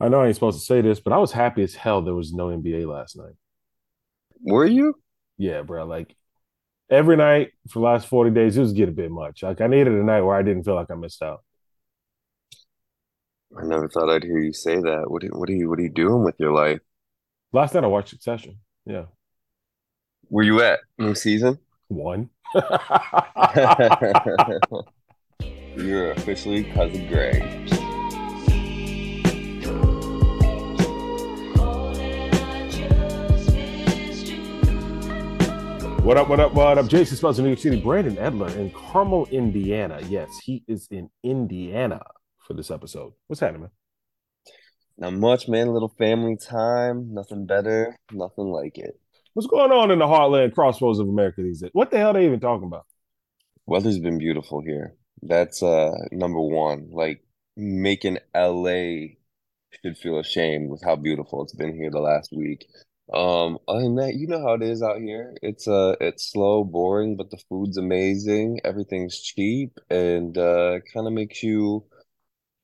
I know I ain't supposed to say this, but I was happy as hell there was no NBA last night. Were you? Yeah, bro. Like every night for the last 40 days, it was getting a bit much. Like I needed a night where I didn't feel like I missed out. I never thought I'd hear you say that. What are, what are you what are you doing with your life? Last night I watched Succession. Yeah. Where you at? New season? One. You're officially cousin Greg. What up, what up, what up? Jason Spells in New York City. Brandon Edler in Carmel, Indiana. Yes, he is in Indiana for this episode. What's happening, man? Not much, man. A little family time. Nothing better. Nothing like it. What's going on in the heartland crossroads of America these days? What the hell are they even talking about? Weather's been beautiful here. That's uh number one. Like making LA should feel ashamed with how beautiful it's been here the last week. Um, other than that, you know how it is out here. It's uh it's slow, boring, but the food's amazing. Everything's cheap and uh kind of makes you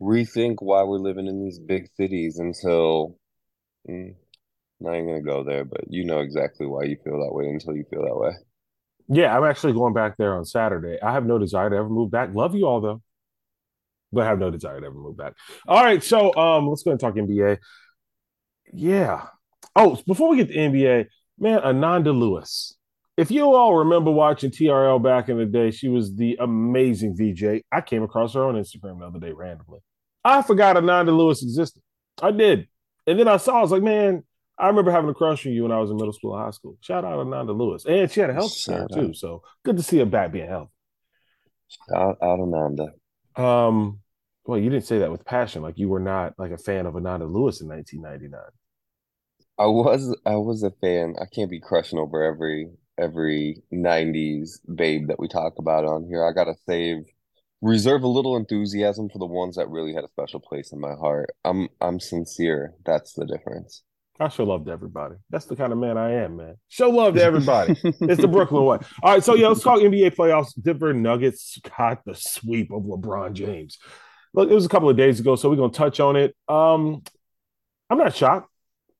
rethink why we're living in these big cities until mm, not even gonna go there, but you know exactly why you feel that way until you feel that way. Yeah, I'm actually going back there on Saturday. I have no desire to ever move back. Love you all though, but I have no desire to ever move back. All right, so um, let's go and talk NBA. Yeah. Oh, before we get to NBA, man, Ananda Lewis. If you all remember watching TRL back in the day, she was the amazing VJ. I came across her on Instagram the other day randomly. I forgot Ananda Lewis existed. I did. And then I saw, I was like, man, I remember having a crush on you when I was in middle school and high school. Shout out Ananda Lewis. And she had a health scare too. So good to see her back being healthy. shout out Ananda. Um, well, you didn't say that with passion. Like you were not like a fan of Ananda Lewis in 1999. I was I was a fan. I can't be crushing over every every 90s babe that we talk about on here. I gotta save reserve a little enthusiasm for the ones that really had a special place in my heart. I'm I'm sincere. That's the difference. I show love to everybody. That's the kind of man I am, man. Show love to everybody. It's the Brooklyn way. All right, so yeah, let's talk NBA playoffs. Denver Nuggets got the sweep of LeBron James. Look, it was a couple of days ago, so we're gonna touch on it. Um, I'm not shocked.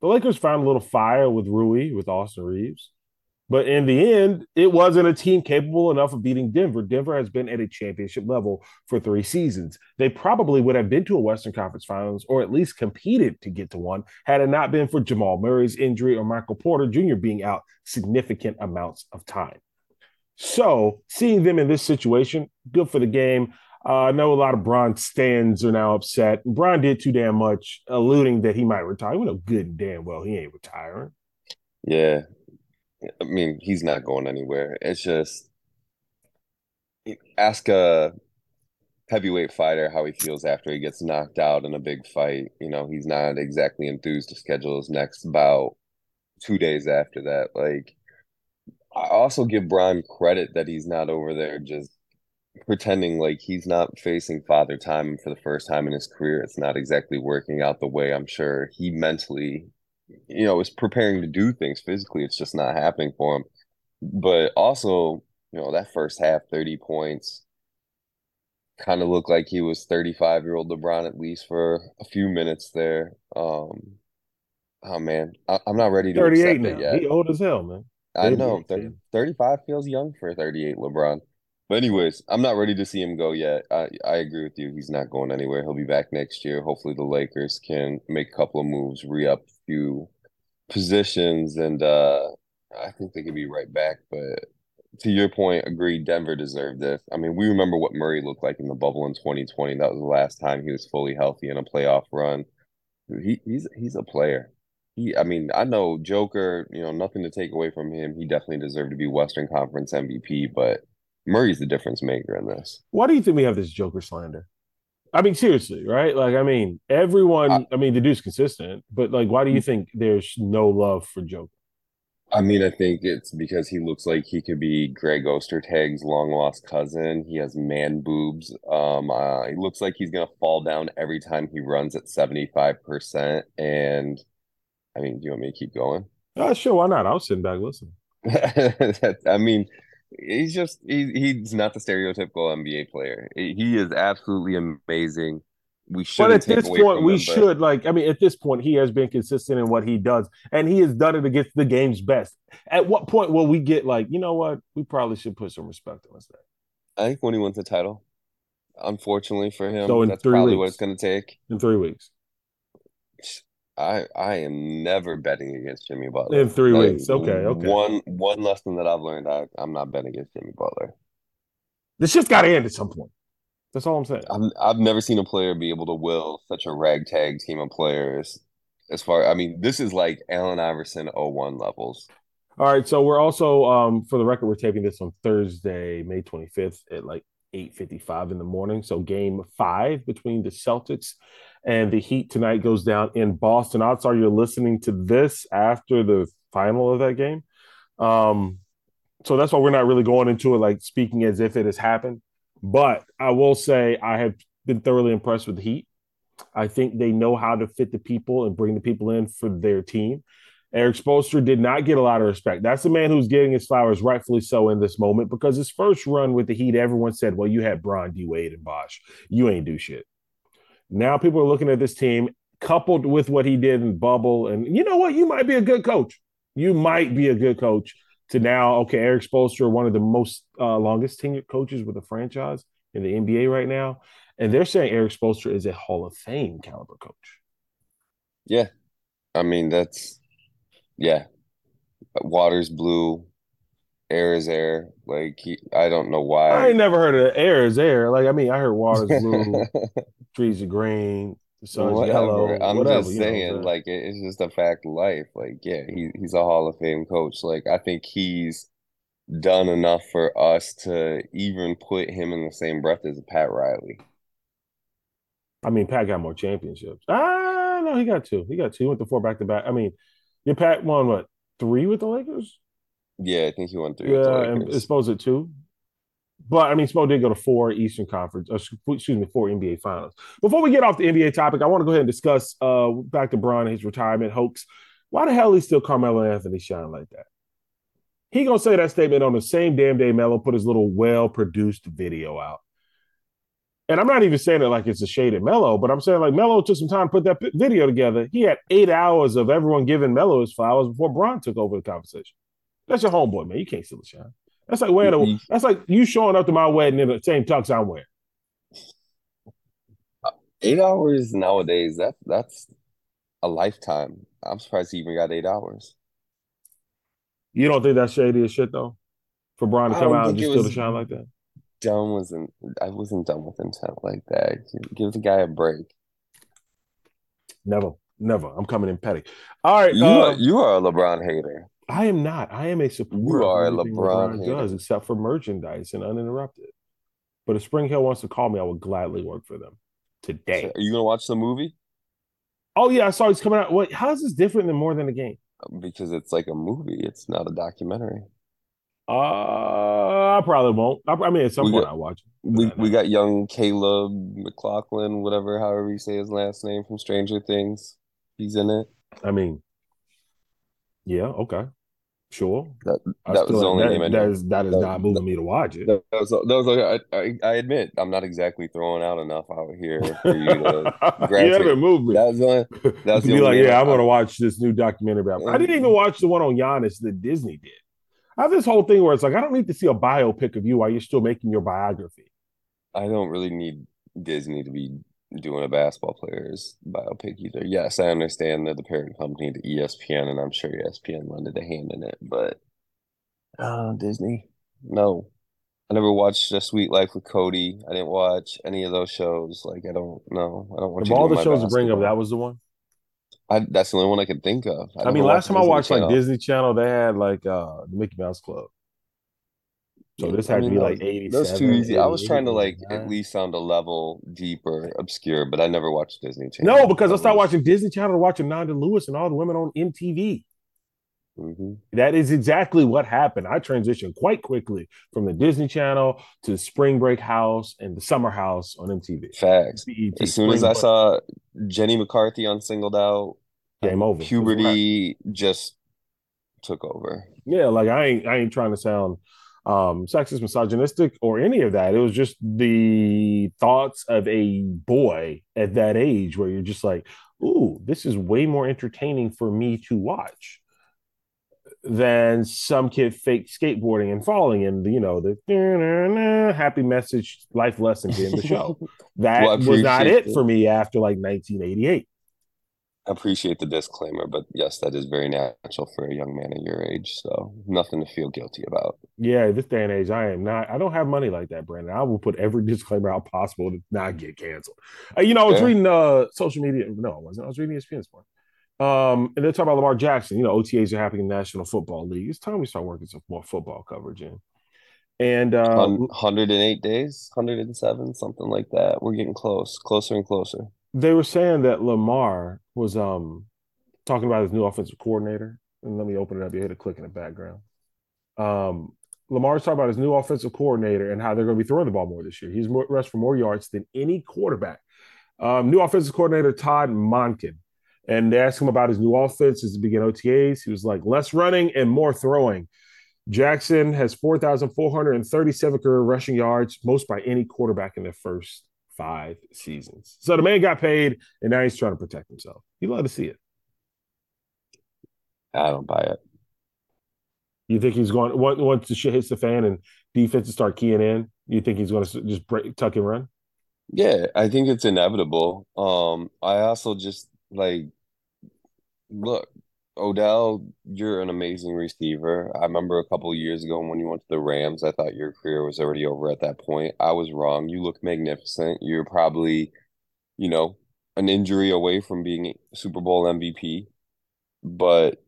The Lakers found a little fire with Rui, with Austin Reaves. But in the end, it wasn't a team capable enough of beating Denver. Denver has been at a championship level for three seasons. They probably would have been to a Western Conference Finals or at least competed to get to one had it not been for Jamal Murray's injury or Michael Porter Jr. being out significant amounts of time. So seeing them in this situation, good for the game. Uh, I know a lot of Bron stands are now upset. Bron did too damn much, alluding that he might retire. We know good and damn well he ain't retiring. Yeah. I mean, he's not going anywhere. It's just ask a heavyweight fighter how he feels after he gets knocked out in a big fight. You know, he's not exactly enthused to schedule his next bout two days after that. Like, I also give Brian credit that he's not over there just pretending like he's not facing father time for the first time in his career. It's not exactly working out the way I'm sure he mentally, you know, is preparing to do things physically. It's just not happening for him. But also, you know, that first half, 30 points, kind of looked like he was 35 year old LeBron at least for a few minutes there. Um, oh man, I, I'm not ready to 38 accept it now. yet. He old as hell, man. I know 30, 35 feels young for 38 LeBron. But anyways, I'm not ready to see him go yet. I I agree with you. He's not going anywhere. He'll be back next year. Hopefully the Lakers can make a couple of moves, re-up a few positions, and uh I think they could be right back. But to your point, agree, Denver deserved this. I mean, we remember what Murray looked like in the bubble in 2020. That was the last time he was fully healthy in a playoff run. He he's he's a player. He, I mean, I know Joker, you know, nothing to take away from him. He definitely deserved to be Western Conference MVP, but Murray's the difference maker in this. Why do you think we have this Joker slander? I mean, seriously, right? Like, I mean, I, everyone, I mean, the dude's consistent, but like, why do you think there's no love for Joker? I mean, I think it's because he looks like he could be Greg Ostertag's long lost cousin. He has man boobs. Um, uh, he looks like he's gonna fall down every time he runs at 75%. And I mean, do you want me to keep going? Uh, sure, why not? I was sitting back listening. I mean, he's just he, he's not the stereotypical NBA player. He is absolutely amazing. we should. But at this point, we him, should like. I mean, at this point, he has been consistent in what he does, and he has done it against the game's best. At what point will we get like, you know what? We probably should put some respect on his name. I think when he wins the title. Unfortunately for him, so that's probably weeks. what it's going to take. In three weeks. I I am never betting against Jimmy Butler. In three like, weeks. Okay, okay. One one lesson that I've learned, I, I'm not betting against Jimmy Butler. This shit's got to end at some point. That's all I'm saying. I've, I've never seen a player be able to will such a ragtag team of players. As far, I mean, this is like Allen Iverson 01 levels. All right, so we're also, um, for the record, we're taping this on Thursday, May 25th at like 8:55 in the morning. So game five between the Celtics and the Heat tonight goes down in Boston. Odds are you're listening to this after the final of that game. Um, so that's why we're not really going into it like speaking as if it has happened. But I will say I have been thoroughly impressed with the Heat. I think they know how to fit the people and bring the people in for their team. Erik Spoelstra did not get a lot of respect. That's the man who's getting his flowers, rightfully so, in this moment because his first run with the Heat, everyone said, "Well, you had Bron, D Wade, and Bosh. You ain't do shit." Now people are looking at this team, coupled with what he did in bubble, and you know what? You might be a good coach. You might be a good coach. To now, okay, Erik Spoelstra, one of the most uh, longest tenured coaches with a franchise in the NBA right now, and they're saying Erik Spoelstra is a Hall of Fame caliber coach. Yeah, I mean that's yeah. Water's blue, air is air. Like he, I don't know why. I ain't never heard of air is air. Like I mean, I heard water's blue, trees are green, the sun's whatever. yellow. I'm whatever, just saying, like it's just a fact of life. Like yeah, he he's a Hall of Fame coach. Like I think he's done enough for us to even put him in the same breath as Pat Riley. I mean, Pat got more championships. Ah, no, he got two. He got two. He went to four back to back. I mean, your Pat won what three with the Lakers? Yeah, I think he won three. Yeah, and Spo's at two. But I mean, Spo did go to four Eastern Conference, uh, excuse me, four NBA Finals. Before we get off the NBA topic, I want to go ahead and discuss uh, back to Bron and his retirement hoax. Why the hell is still Carmelo Anthony shine like that? He gonna say that statement on the same damn day Melo put his little well produced video out and I'm not even saying it like it's a shade at Melo, but I'm saying like Melo took some time to put that video together. He had eight hours of everyone giving Melo his flowers before Bron took over the conversation. That's your homeboy, man. You can't steal the shine. That's like wearing a, mm-hmm. that's like you showing up to my wedding in the same tux I'm wearing. Eight hours nowadays, that that's a lifetime. I'm surprised he even got eight hours. You don't think that's shady as shit though? For Bron to come out and just steal the shine like that? Dumb wasn't I wasn't done with intent like that. Give the guy a break. Never, never. I'm coming in petty. All right, you are um, you are a LeBron hater. I am not. I am a supporter. You are a LeBron, LeBron does, except for merchandise and uninterrupted. But if SpringHill wants to call me, I will gladly work for them today. So are you gonna watch the movie? Oh yeah, I saw it's coming out. What? How is this different than more than a game? Because it's like a movie. It's not a documentary. Uh, I probably won't. I, I mean, at some we point got, I'll watch it. We we got young Caleb McLaughlin, whatever, however you say his last name from Stranger Things. He's in it. I mean, yeah, okay, sure. That, that was the only that, name I That is that is that, not moving me to watch it. That was, that was I, I, I, admit I'm not exactly throwing out enough out here for you to. you haven't moved me. That was only. That was be like, yeah, I'm to watch this new documentary about. I didn't even mm-hmm. watch the one on Giannis that Disney did. I have this whole thing where it's like I don't need to see a biopic of you while you're still making your biography. I don't really need Disney to be doing a basketball player's biopic either. Yes, I understand that the parent company to ESPN, and I'm sure ESPN lended a hand in it, but uh, Disney, no. I never watched A Suite Life with Cody. I didn't watch any of those shows. Like I don't know. I don't watch. of all the shows to bring up. That was the one. I, that's the only one I could think of. I, I mean, last time Disney I watched Channel. like Disney Channel, they had like uh the Mickey Mouse Club. So this had I mean, to be like eighty. That's too easy. I was trying to like at least sound a level deeper, obscure, but I never watched Disney Channel. No, because I started watching Disney Channel watching Ananda Lewis and all the women on MTV. Mm-hmm. That is exactly what happened. I transitioned quite quickly from the Disney Channel to Spring Break House and the Summer House on MTV. Facts. As soon Spring as I saw Jenny McCarthy on Singled Out, game over. Puberty just took over. Yeah, like I ain't I ain't trying to sound um, sexist, misogynistic, or any of that. It was just the thoughts of a boy at that age where you're just like, ooh, this is way more entertaining for me to watch than some kid fake skateboarding and falling and you know the happy message life lesson in the show. That well, was not it, it for me after like 1988. I appreciate the disclaimer, but yes, that is very natural for a young man at your age. So nothing to feel guilty about. Yeah, this day and age, I am not. I don't have money like that, Brandon. I will put every disclaimer out possible to not get canceled. Uh, you know, I was yeah. reading uh social media. No, I wasn't. I was reading ESPN Sport. Um, and they're talking about Lamar Jackson. You know, OTAs are happening in the National Football League. It's time we start working some more football coverage in. And uh, 108 days, 107, something like that. We're getting close, closer and closer. They were saying that Lamar was um talking about his new offensive coordinator. And let me open it up. You hit a click in the background. Um, Lamar's talking about his new offensive coordinator and how they're going to be throwing the ball more this year. He's more, rushed for more yards than any quarterback. Um, new offensive coordinator Todd Monken and they asked him about his new offense as he began OTAs. He was like, less running and more throwing. Jackson has 4,437 career rushing yards, most by any quarterback in their first five seasons. So the man got paid, and now he's trying to protect himself. You love to see it. I don't buy it. You think he's going once the shit hits the fan and defenses start keying in? You think he's going to just break, tuck and run? Yeah, I think it's inevitable. Um, I also just like, look, Odell, you're an amazing receiver. I remember a couple years ago when you went to the Rams, I thought your career was already over at that point. I was wrong. You look magnificent. You're probably, you know, an injury away from being Super Bowl MVP, but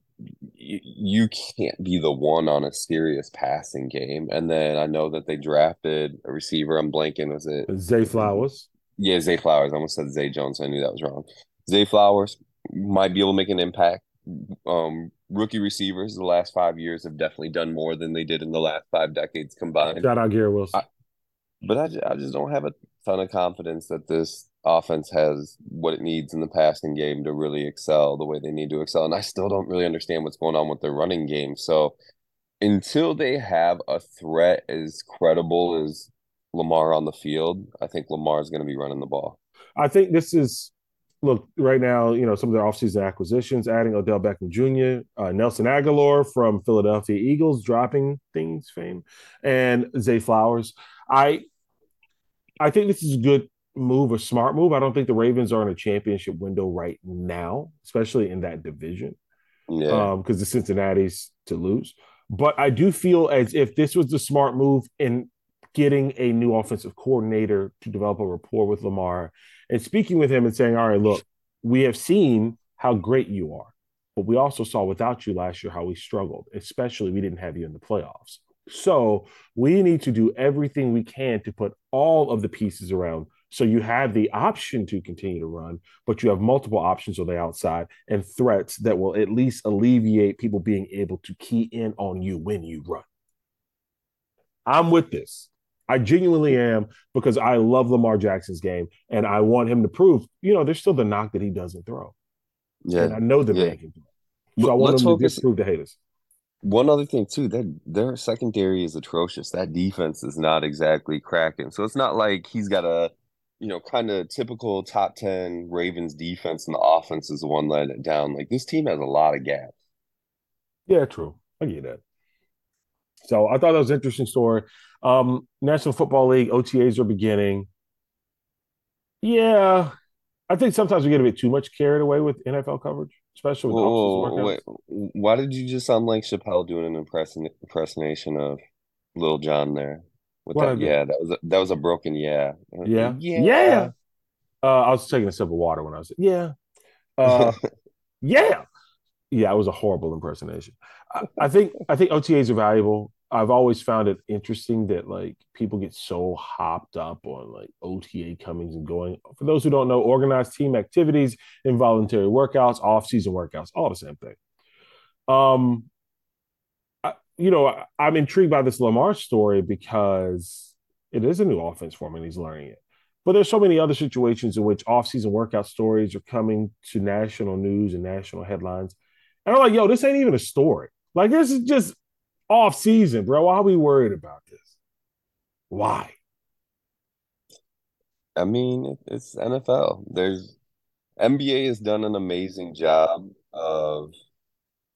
you, you can't be the one on a serious passing game. And then I know that they drafted a receiver. I'm blanking. Was it Zay Flowers? Yeah, Zay Flowers. I almost said Zay Jones. I knew that was wrong. Zay Flowers might be able to make an impact. Um, rookie receivers the last five years have definitely done more than they did in the last five decades combined. Shout out Garrett Wilson. I, but I, I just don't have a ton of confidence that this offense has what it needs in the passing game to really excel the way they need to excel. And I still don't really understand what's going on with their running game. So until they have a threat as credible as Lamar on the field, I think Lamar is going to be running the ball. I think this is look right now, you know, some of their offseason acquisitions, adding Odell Beckham Jr., uh, Nelson Agholor from Philadelphia Eagles, dropping things fame, and Zay Flowers. I I think this is a good move, a smart move. I don't think the Ravens are in a championship window right now, especially in that division. Yeah. Um, because the Cincinnati's to lose. But I do feel as if this was the smart move in getting a new offensive coordinator to develop a rapport with Lamar and speaking with him and saying, All right, look, we have seen how great you are, but we also saw without you last year how we struggled, especially we didn't have you in the playoffs. So we need to do everything we can to put all of the pieces around so you have the option to continue to run, but you have multiple options on the outside and threats that will at least alleviate people being able to key in on you when you run. I'm with this. I genuinely am because I love Lamar Jackson's game and I want him to prove, you know, there's still the knock that he doesn't throw. Yeah. And I know the yeah. man can throw. So I want Let's him to disprove the haters. One other thing too, that their secondary is atrocious. That defense is not exactly cracking. So it's not like he's got a, you know, kind of typical top ten Ravens defense and the offense is the one letting it down. Like this team has a lot of gaps. Yeah, true. I get that. So I thought that was an interesting story. Um, National Football League OTAs are beginning. Yeah, I think sometimes we get a bit too much carried away with NFL coverage, especially with whoa, wait, Why did you just sound like Chappelle doing an impression impersonation of Lil Jon there? With that, yeah, that was a, that was a broken yeah. Yeah, yeah. yeah. Uh, I was taking a sip of water when I was yeah, uh, yeah, yeah. It was a horrible impersonation. I, I think I think OTAs are valuable. I've always found it interesting that like people get so hopped up on like OTA comings and going. For those who don't know, organized team activities, involuntary workouts, off-season workouts, all the same thing. Um, I, you know, I, I'm intrigued by this Lamar story because it is a new offense for him and he's learning it. But there's so many other situations in which off-season workout stories are coming to national news and national headlines. And I'm like, yo, this ain't even a story. Like this is just off season, bro. Why are we worried about this? Why? I mean, it's NFL. There's NBA has done an amazing job of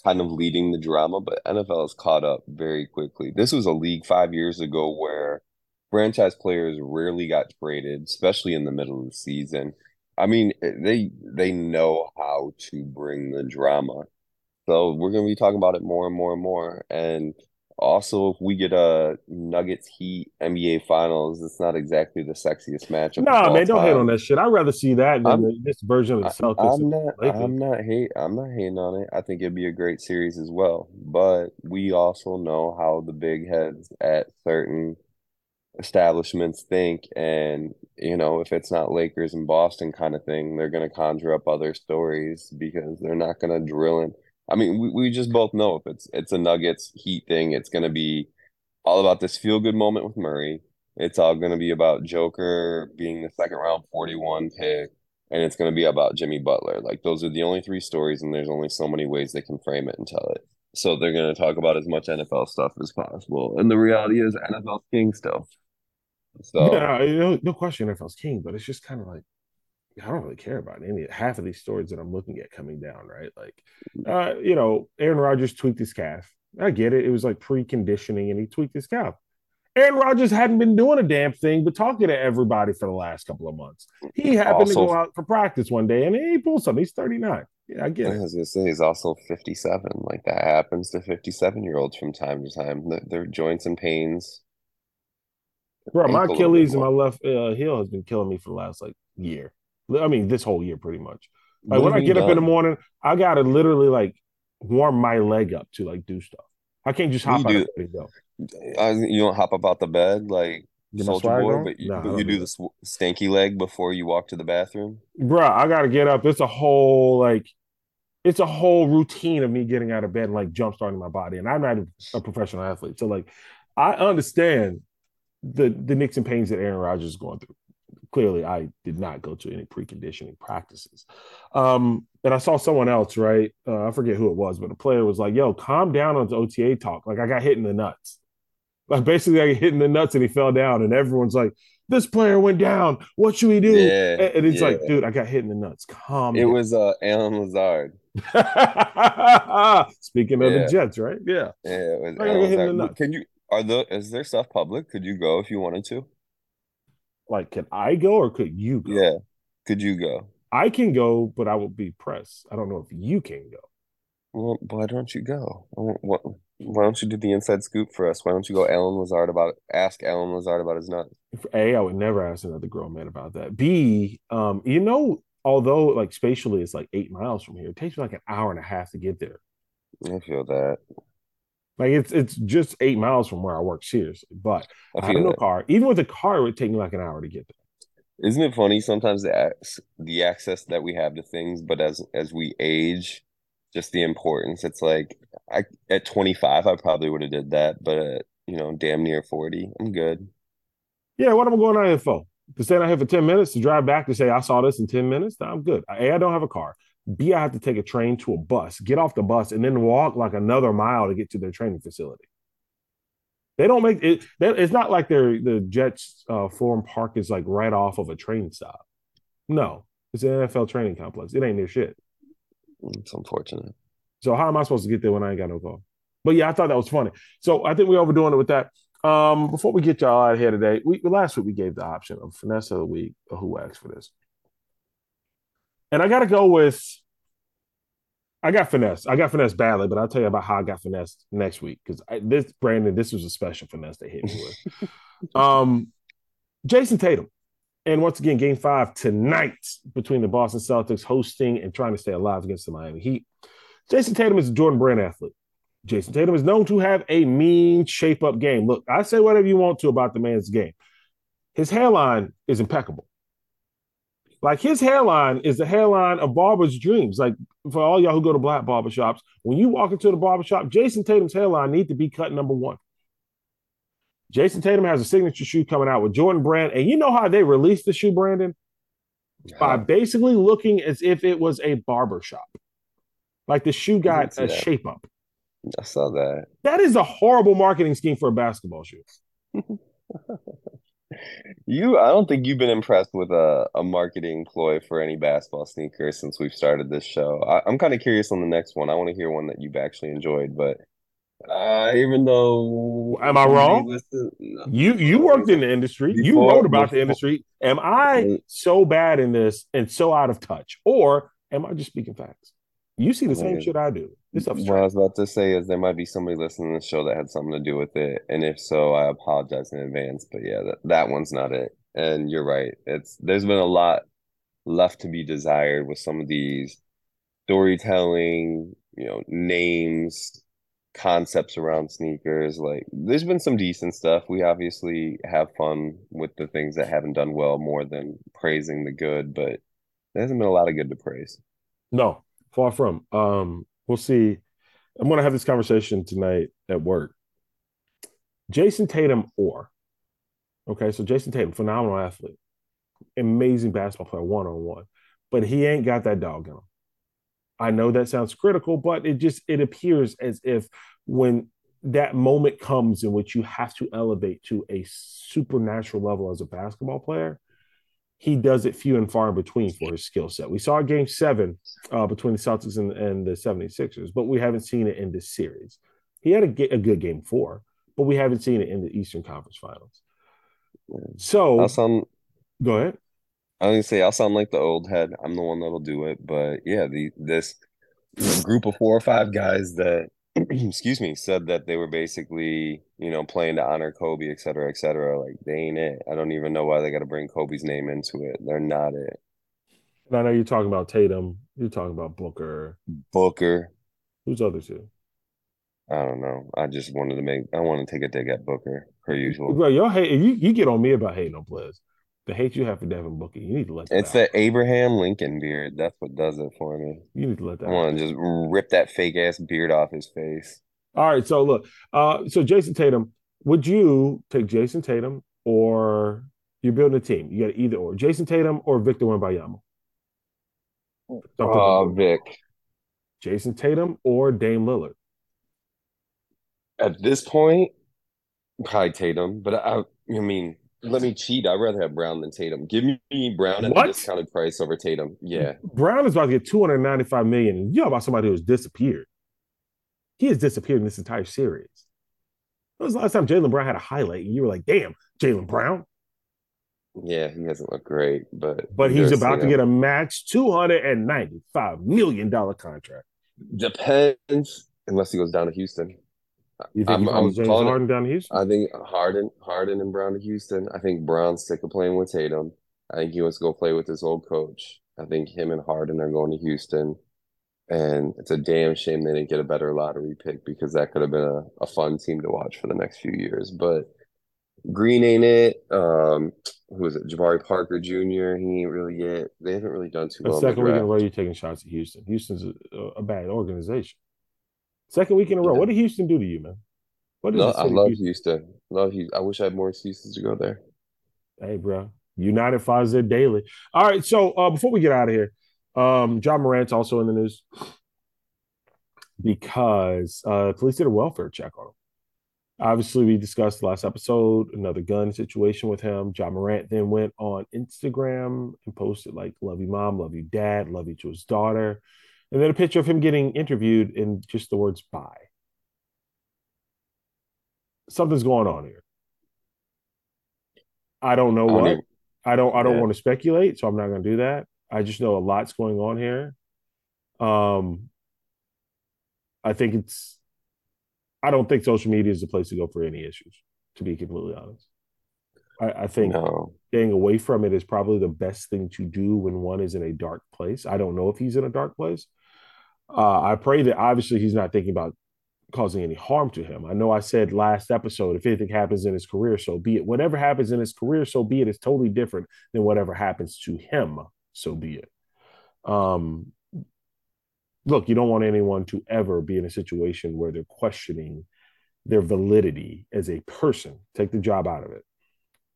kind of leading the drama, but NFL has caught up very quickly. This was a league five years ago where franchise players rarely got traded, especially in the middle of the season. I mean, they they know how to bring the drama. So we're gonna be talking about it more and more and more. And also, if we get a Nuggets Heat NBA Finals, it's not exactly the sexiest matchup. No, nah, man, don't time. hate on that shit. I'd rather see that than I'm, this version of the Celtics. I'm not. I'm not hate. I'm not hating on it. I think it'd be a great series as well. But we also know how the big heads at certain establishments think, and you know, if it's not Lakers and Boston kind of thing, they're gonna conjure up other stories because they're not gonna drill in I mean, we, we just both know if it's it's a Nuggets Heat thing, it's going to be all about this feel good moment with Murray. It's all going to be about Joker being the second round 41 pick, and it's going to be about Jimmy Butler. Like, those are the only three stories, and there's only so many ways they can frame it and tell it. So they're going to talk about as much NFL stuff as possible. And the reality is, NFL's king still. So, yeah, no, no question, NFL's king, but it's just kind of like, I don't really care about any half of these stories that I'm looking at coming down, right? Like, uh, you know, Aaron Rodgers tweaked his calf. I get it. It was like preconditioning and he tweaked his calf. Aaron Rodgers hadn't been doing a damn thing but talking to everybody for the last couple of months. He happened also, to go out for practice one day and he pulled something. He's 39. Yeah, I get it. I was gonna say he's also 57. Like that happens to 57 year olds from time to time. Their joints and pains. Bro, my Achilles and my left uh, heel has been killing me for the last like year. I mean, this whole year pretty much. Like when I get done? up in the morning, I gotta literally like warm my leg up to like do stuff. I can't just hop out do, and go. you don't hop about the bed like Soldier Boy, but you, nah, but you do, do the stanky leg before you walk to the bathroom. Bro, I gotta get up. It's a whole like, it's a whole routine of me getting out of bed and like jump starting my body. And I'm not a professional athlete, so like, I understand the the nicks and pains that Aaron Rodgers is going through clearly I did not go to any preconditioning practices. Um, and I saw someone else, right? Uh, I forget who it was, but a player was like, yo, calm down on the OTA talk. Like I got hit in the nuts. Like basically I got hit in the nuts and he fell down and everyone's like, this player went down. What should we do? Yeah, and it's yeah. like, dude, I got hit in the nuts. Calm It down. was uh Allen Lazard. Speaking of yeah. the Jets, right? Yeah. Yeah, it was Lazard. Can you are the is there stuff public? Could you go if you wanted to? Like, can I go or could you go? Yeah. Could you go? I can go, but I will be pressed. I don't know if you can go. Well, why don't you go? What, why don't you do the inside scoop for us? Why don't you go Allen Lazard about ask Allen Lazard about his nuts? A, I would never ask another grown man about that. B, um, you know, although like spatially it's like eight miles from here, it takes me like an hour and a half to get there. I feel that. Like it's it's just eight miles from where I work, seriously. But I, I have no car. Even with a car, it would take me like an hour to get there. Isn't it funny sometimes the the access that we have to things, but as as we age, just the importance. It's like I at 25, I probably would have did that, but at, you know, damn near 40, I'm good. Yeah, what am I going out here for? To stand out here for 10 minutes to drive back to say I saw this in 10 minutes? I'm good. A, I don't have a car. B, I have to take a train to a bus, get off the bus, and then walk like another mile to get to their training facility. They don't make it. It's not like their the Jets uh, Florham Park is like right off of a train stop. No, it's an NFL training complex. It ain't their shit. It's unfortunate. So how am I supposed to get there when I ain't got no car? But yeah, I thought that was funny. So I think we're overdoing it with that. Um, before we get y'all out of here today, we last week we gave the option of finesse of the week. Who asked for this? And I got to go with, I got finesse. I got finesse badly, but I'll tell you about how I got finesse next week because this Brandon, this was a special finesse they hit me with. um, Jayson Tatum, and once again, Game Five tonight between the Boston Celtics hosting and trying to stay alive against the Miami Heat. Jayson Tatum is a Jordan Brand athlete. Jayson Tatum is known to have a mean shape up game. Look, I say whatever you want to about the man's game. His hairline is impeccable. Like his hairline is the hairline of barber's dreams. Like for all y'all who go to black barbershops, when you walk into the barbershop, Jayson Tatum's hairline need to be cut number one. Jayson Tatum has a signature shoe coming out with Jordan Brand. And you know how they released the shoe, Brandon? Yeah. By basically looking as if it was a barbershop. Like the shoe got a shape up. I saw that. That is a horrible marketing scheme for a basketball shoe. You, I don't think you've been impressed with a, a marketing ploy for any basketball sneaker since we've started this show. I, I'm kind of curious on the next one. I want to hear one that you've actually enjoyed, but uh, even though Am I wrong? Listen, no. You you worked in the industry. you Before- wrote about the industry. Am I Mm. so bad in this and so out of touch, or am I just speaking facts? You see the same shit I do. This stuff's What I was about to say is there might be somebody listening to the show that had something to do with it, and if so, I apologize in advance. But yeah, that, that one's not it. And you're right. It's there's been a lot left to be desired with some of these storytelling, you know, names, concepts around sneakers. Like there's been some decent stuff. We obviously have fun with the things that haven't done well more than praising the good, but there hasn't been a lot of good to praise. No, far from. Um, we'll see. I'm gonna have this conversation tonight at work. Jayson Tatum or okay, so Jayson Tatum, phenomenal athlete, amazing basketball player, one on one, but he ain't got that dog in him. I know that sounds critical, but it just it appears as if when that moment comes in which you have to elevate to a supernatural level as a basketball player, he does it few and far in between for his skill set. We saw game seven uh, between the Celtics and, and the 76ers, but we haven't seen it in this series. He had a, a good game four, but we haven't seen it in the Eastern Conference Finals. So I'll sound go ahead. I was gonna say I'll sound like the old head. I'm the one that'll do it, but yeah, the this group of four or five guys that excuse me said that they were basically you know playing to honor Kobe, et cetera, et cetera. Like they ain't it. I don't even know why they got to bring Kobe's name into it. They're not it. And I know you're talking about Tatum. You're talking about Booker. Booker. Who's other two? I don't know. I just wanted to make. I want to take a dig at Booker per usual. Bro, y'all hate you. You get on me about hating on players. The hate you have for Devin Booker, you need to let that It's out. that Abraham Lincoln beard. That's what does it for me. You need to let that. I want to just rip that fake ass beard off his face. All right, so look, uh, so Jayson Tatum, would you take Jayson Tatum or you're building a team? You got either or Jayson Tatum or Victor. Something Oh, that. Vic. Jayson Tatum or Dame Lillard. At this point, probably Tatum. But I, I mean, let mm-hmm. me cheat. I'd rather have Brown than Tatum. Give me Brown at What? a discounted price over Tatum. Yeah. Brown is about to get 295 million. You know about somebody who's disappeared. He has disappeared in this entire series. When was the last time Jaylen Brown had a highlight and you were like, damn, Jaylen Brown? Yeah, he hasn't looked great, but But he's about to know, get a max $295 million contract. depends unless he goes down to Houston. You think I'm- I'm James calling it. Harden down to Houston? I think Harden, Harden and Brown to Houston. I think Brown's sick of playing with Tatum. I think he wants to go play with his old coach. I think him and Harden are going to Houston. And it's a damn shame they didn't get a better lottery pick because that could have been a, a fun team to watch for the next few years. But Green ain't it. Um, who is it? Jabari Parker Jr. He ain't really it. They haven't really done too The well second week in a row, you're taking shots at Houston. Houston's a, a bad organization. Second week in a row. Yeah. What did Houston do to you, man? What did No, I love Houston- Houston. Love Houston. I wish I had more excuses to go there. Hey, bro. United Fazer Daily. All right. So uh, before we get out of here, um, Ja Morant's also in the news because uh, police did a welfare check on him. Obviously, we discussed last episode another gun situation with him. Ja Morant then went on Instagram and posted like "Love you, mom. Love you, dad. Love you to his daughter," and then a picture of him getting interviewed in just the words "bye." Something's going on here. I don't know what. I don't I don't Yeah. want to speculate, so I'm not going to do that. I just know a lot's going on here. Um I think it's I don't think social media is the place to go for any issues, to be completely honest. I, I think No. staying away from it is probably the best thing to do when one is in a dark place. I don't know if he's in a dark place. Uh, I pray that obviously he's not thinking about causing any harm to him. I know I said last episode, if anything happens in his career, so be it. Whatever happens in his career, so be it. It's totally different than whatever happens to him, so be it. Um, look, you don't want anyone to ever be in a situation where they're questioning their validity as a person. Take the job out of it.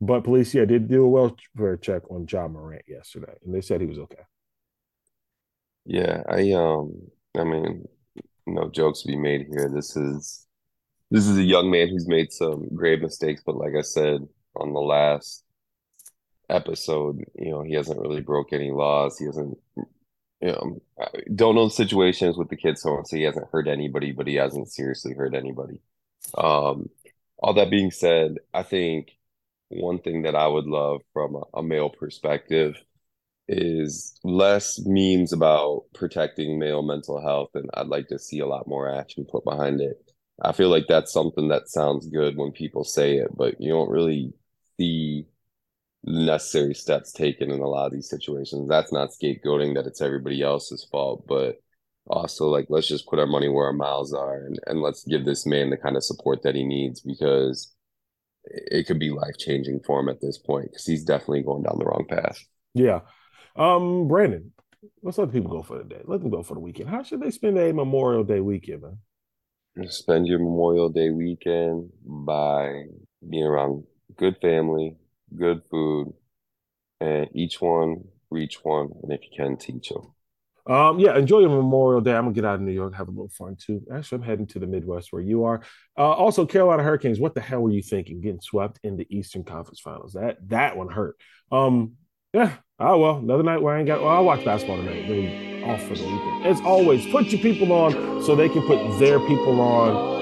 But police, yeah, did do a welfare check on Ja Morant yesterday, and they said he was okay. Yeah, I um I mean no jokes to be made here. This is this is a young man who's made some grave mistakes, but like I said on the last episode, you know, he hasn't really broke any laws. He hasn't, you know, don't know the situations with the kids, so he hasn't hurt anybody, but he hasn't seriously hurt anybody. Um, all that being said, I think one thing that I would love from a, a male perspective is less memes about protecting male mental health, and I'd like to see a lot more action put behind it. I feel like that's something that sounds good when people say it, but you don't really see necessary steps taken in a lot of these situations. That's not scapegoating that it's everybody else's fault, but also like let's just put our money where our mouths are and, and let's give this man the kind of support that he needs because it could be life changing for him at this point because he's definitely going down the wrong path. Yeah. Um, Brandon, let's let people go for the day. Let them go for the weekend. How should they spend a Memorial Day weekend, man? Spend your Memorial Day weekend by being around good family, good food, and each one reach one, and if you can, teach them. Um, yeah, enjoy your Memorial Day. I'm gonna get out of New York, have a little fun too. Actually, I'm heading to the Midwest where you are. Uh, also, Carolina Hurricanes. What the hell were you thinking? Getting swept in the Eastern Conference Finals. That that one hurt. Um, yeah. Oh well, another night where I ain't got. Well, I'll watch basketball tonight. Then off for the weekend. As always, put your people on so they can put their people on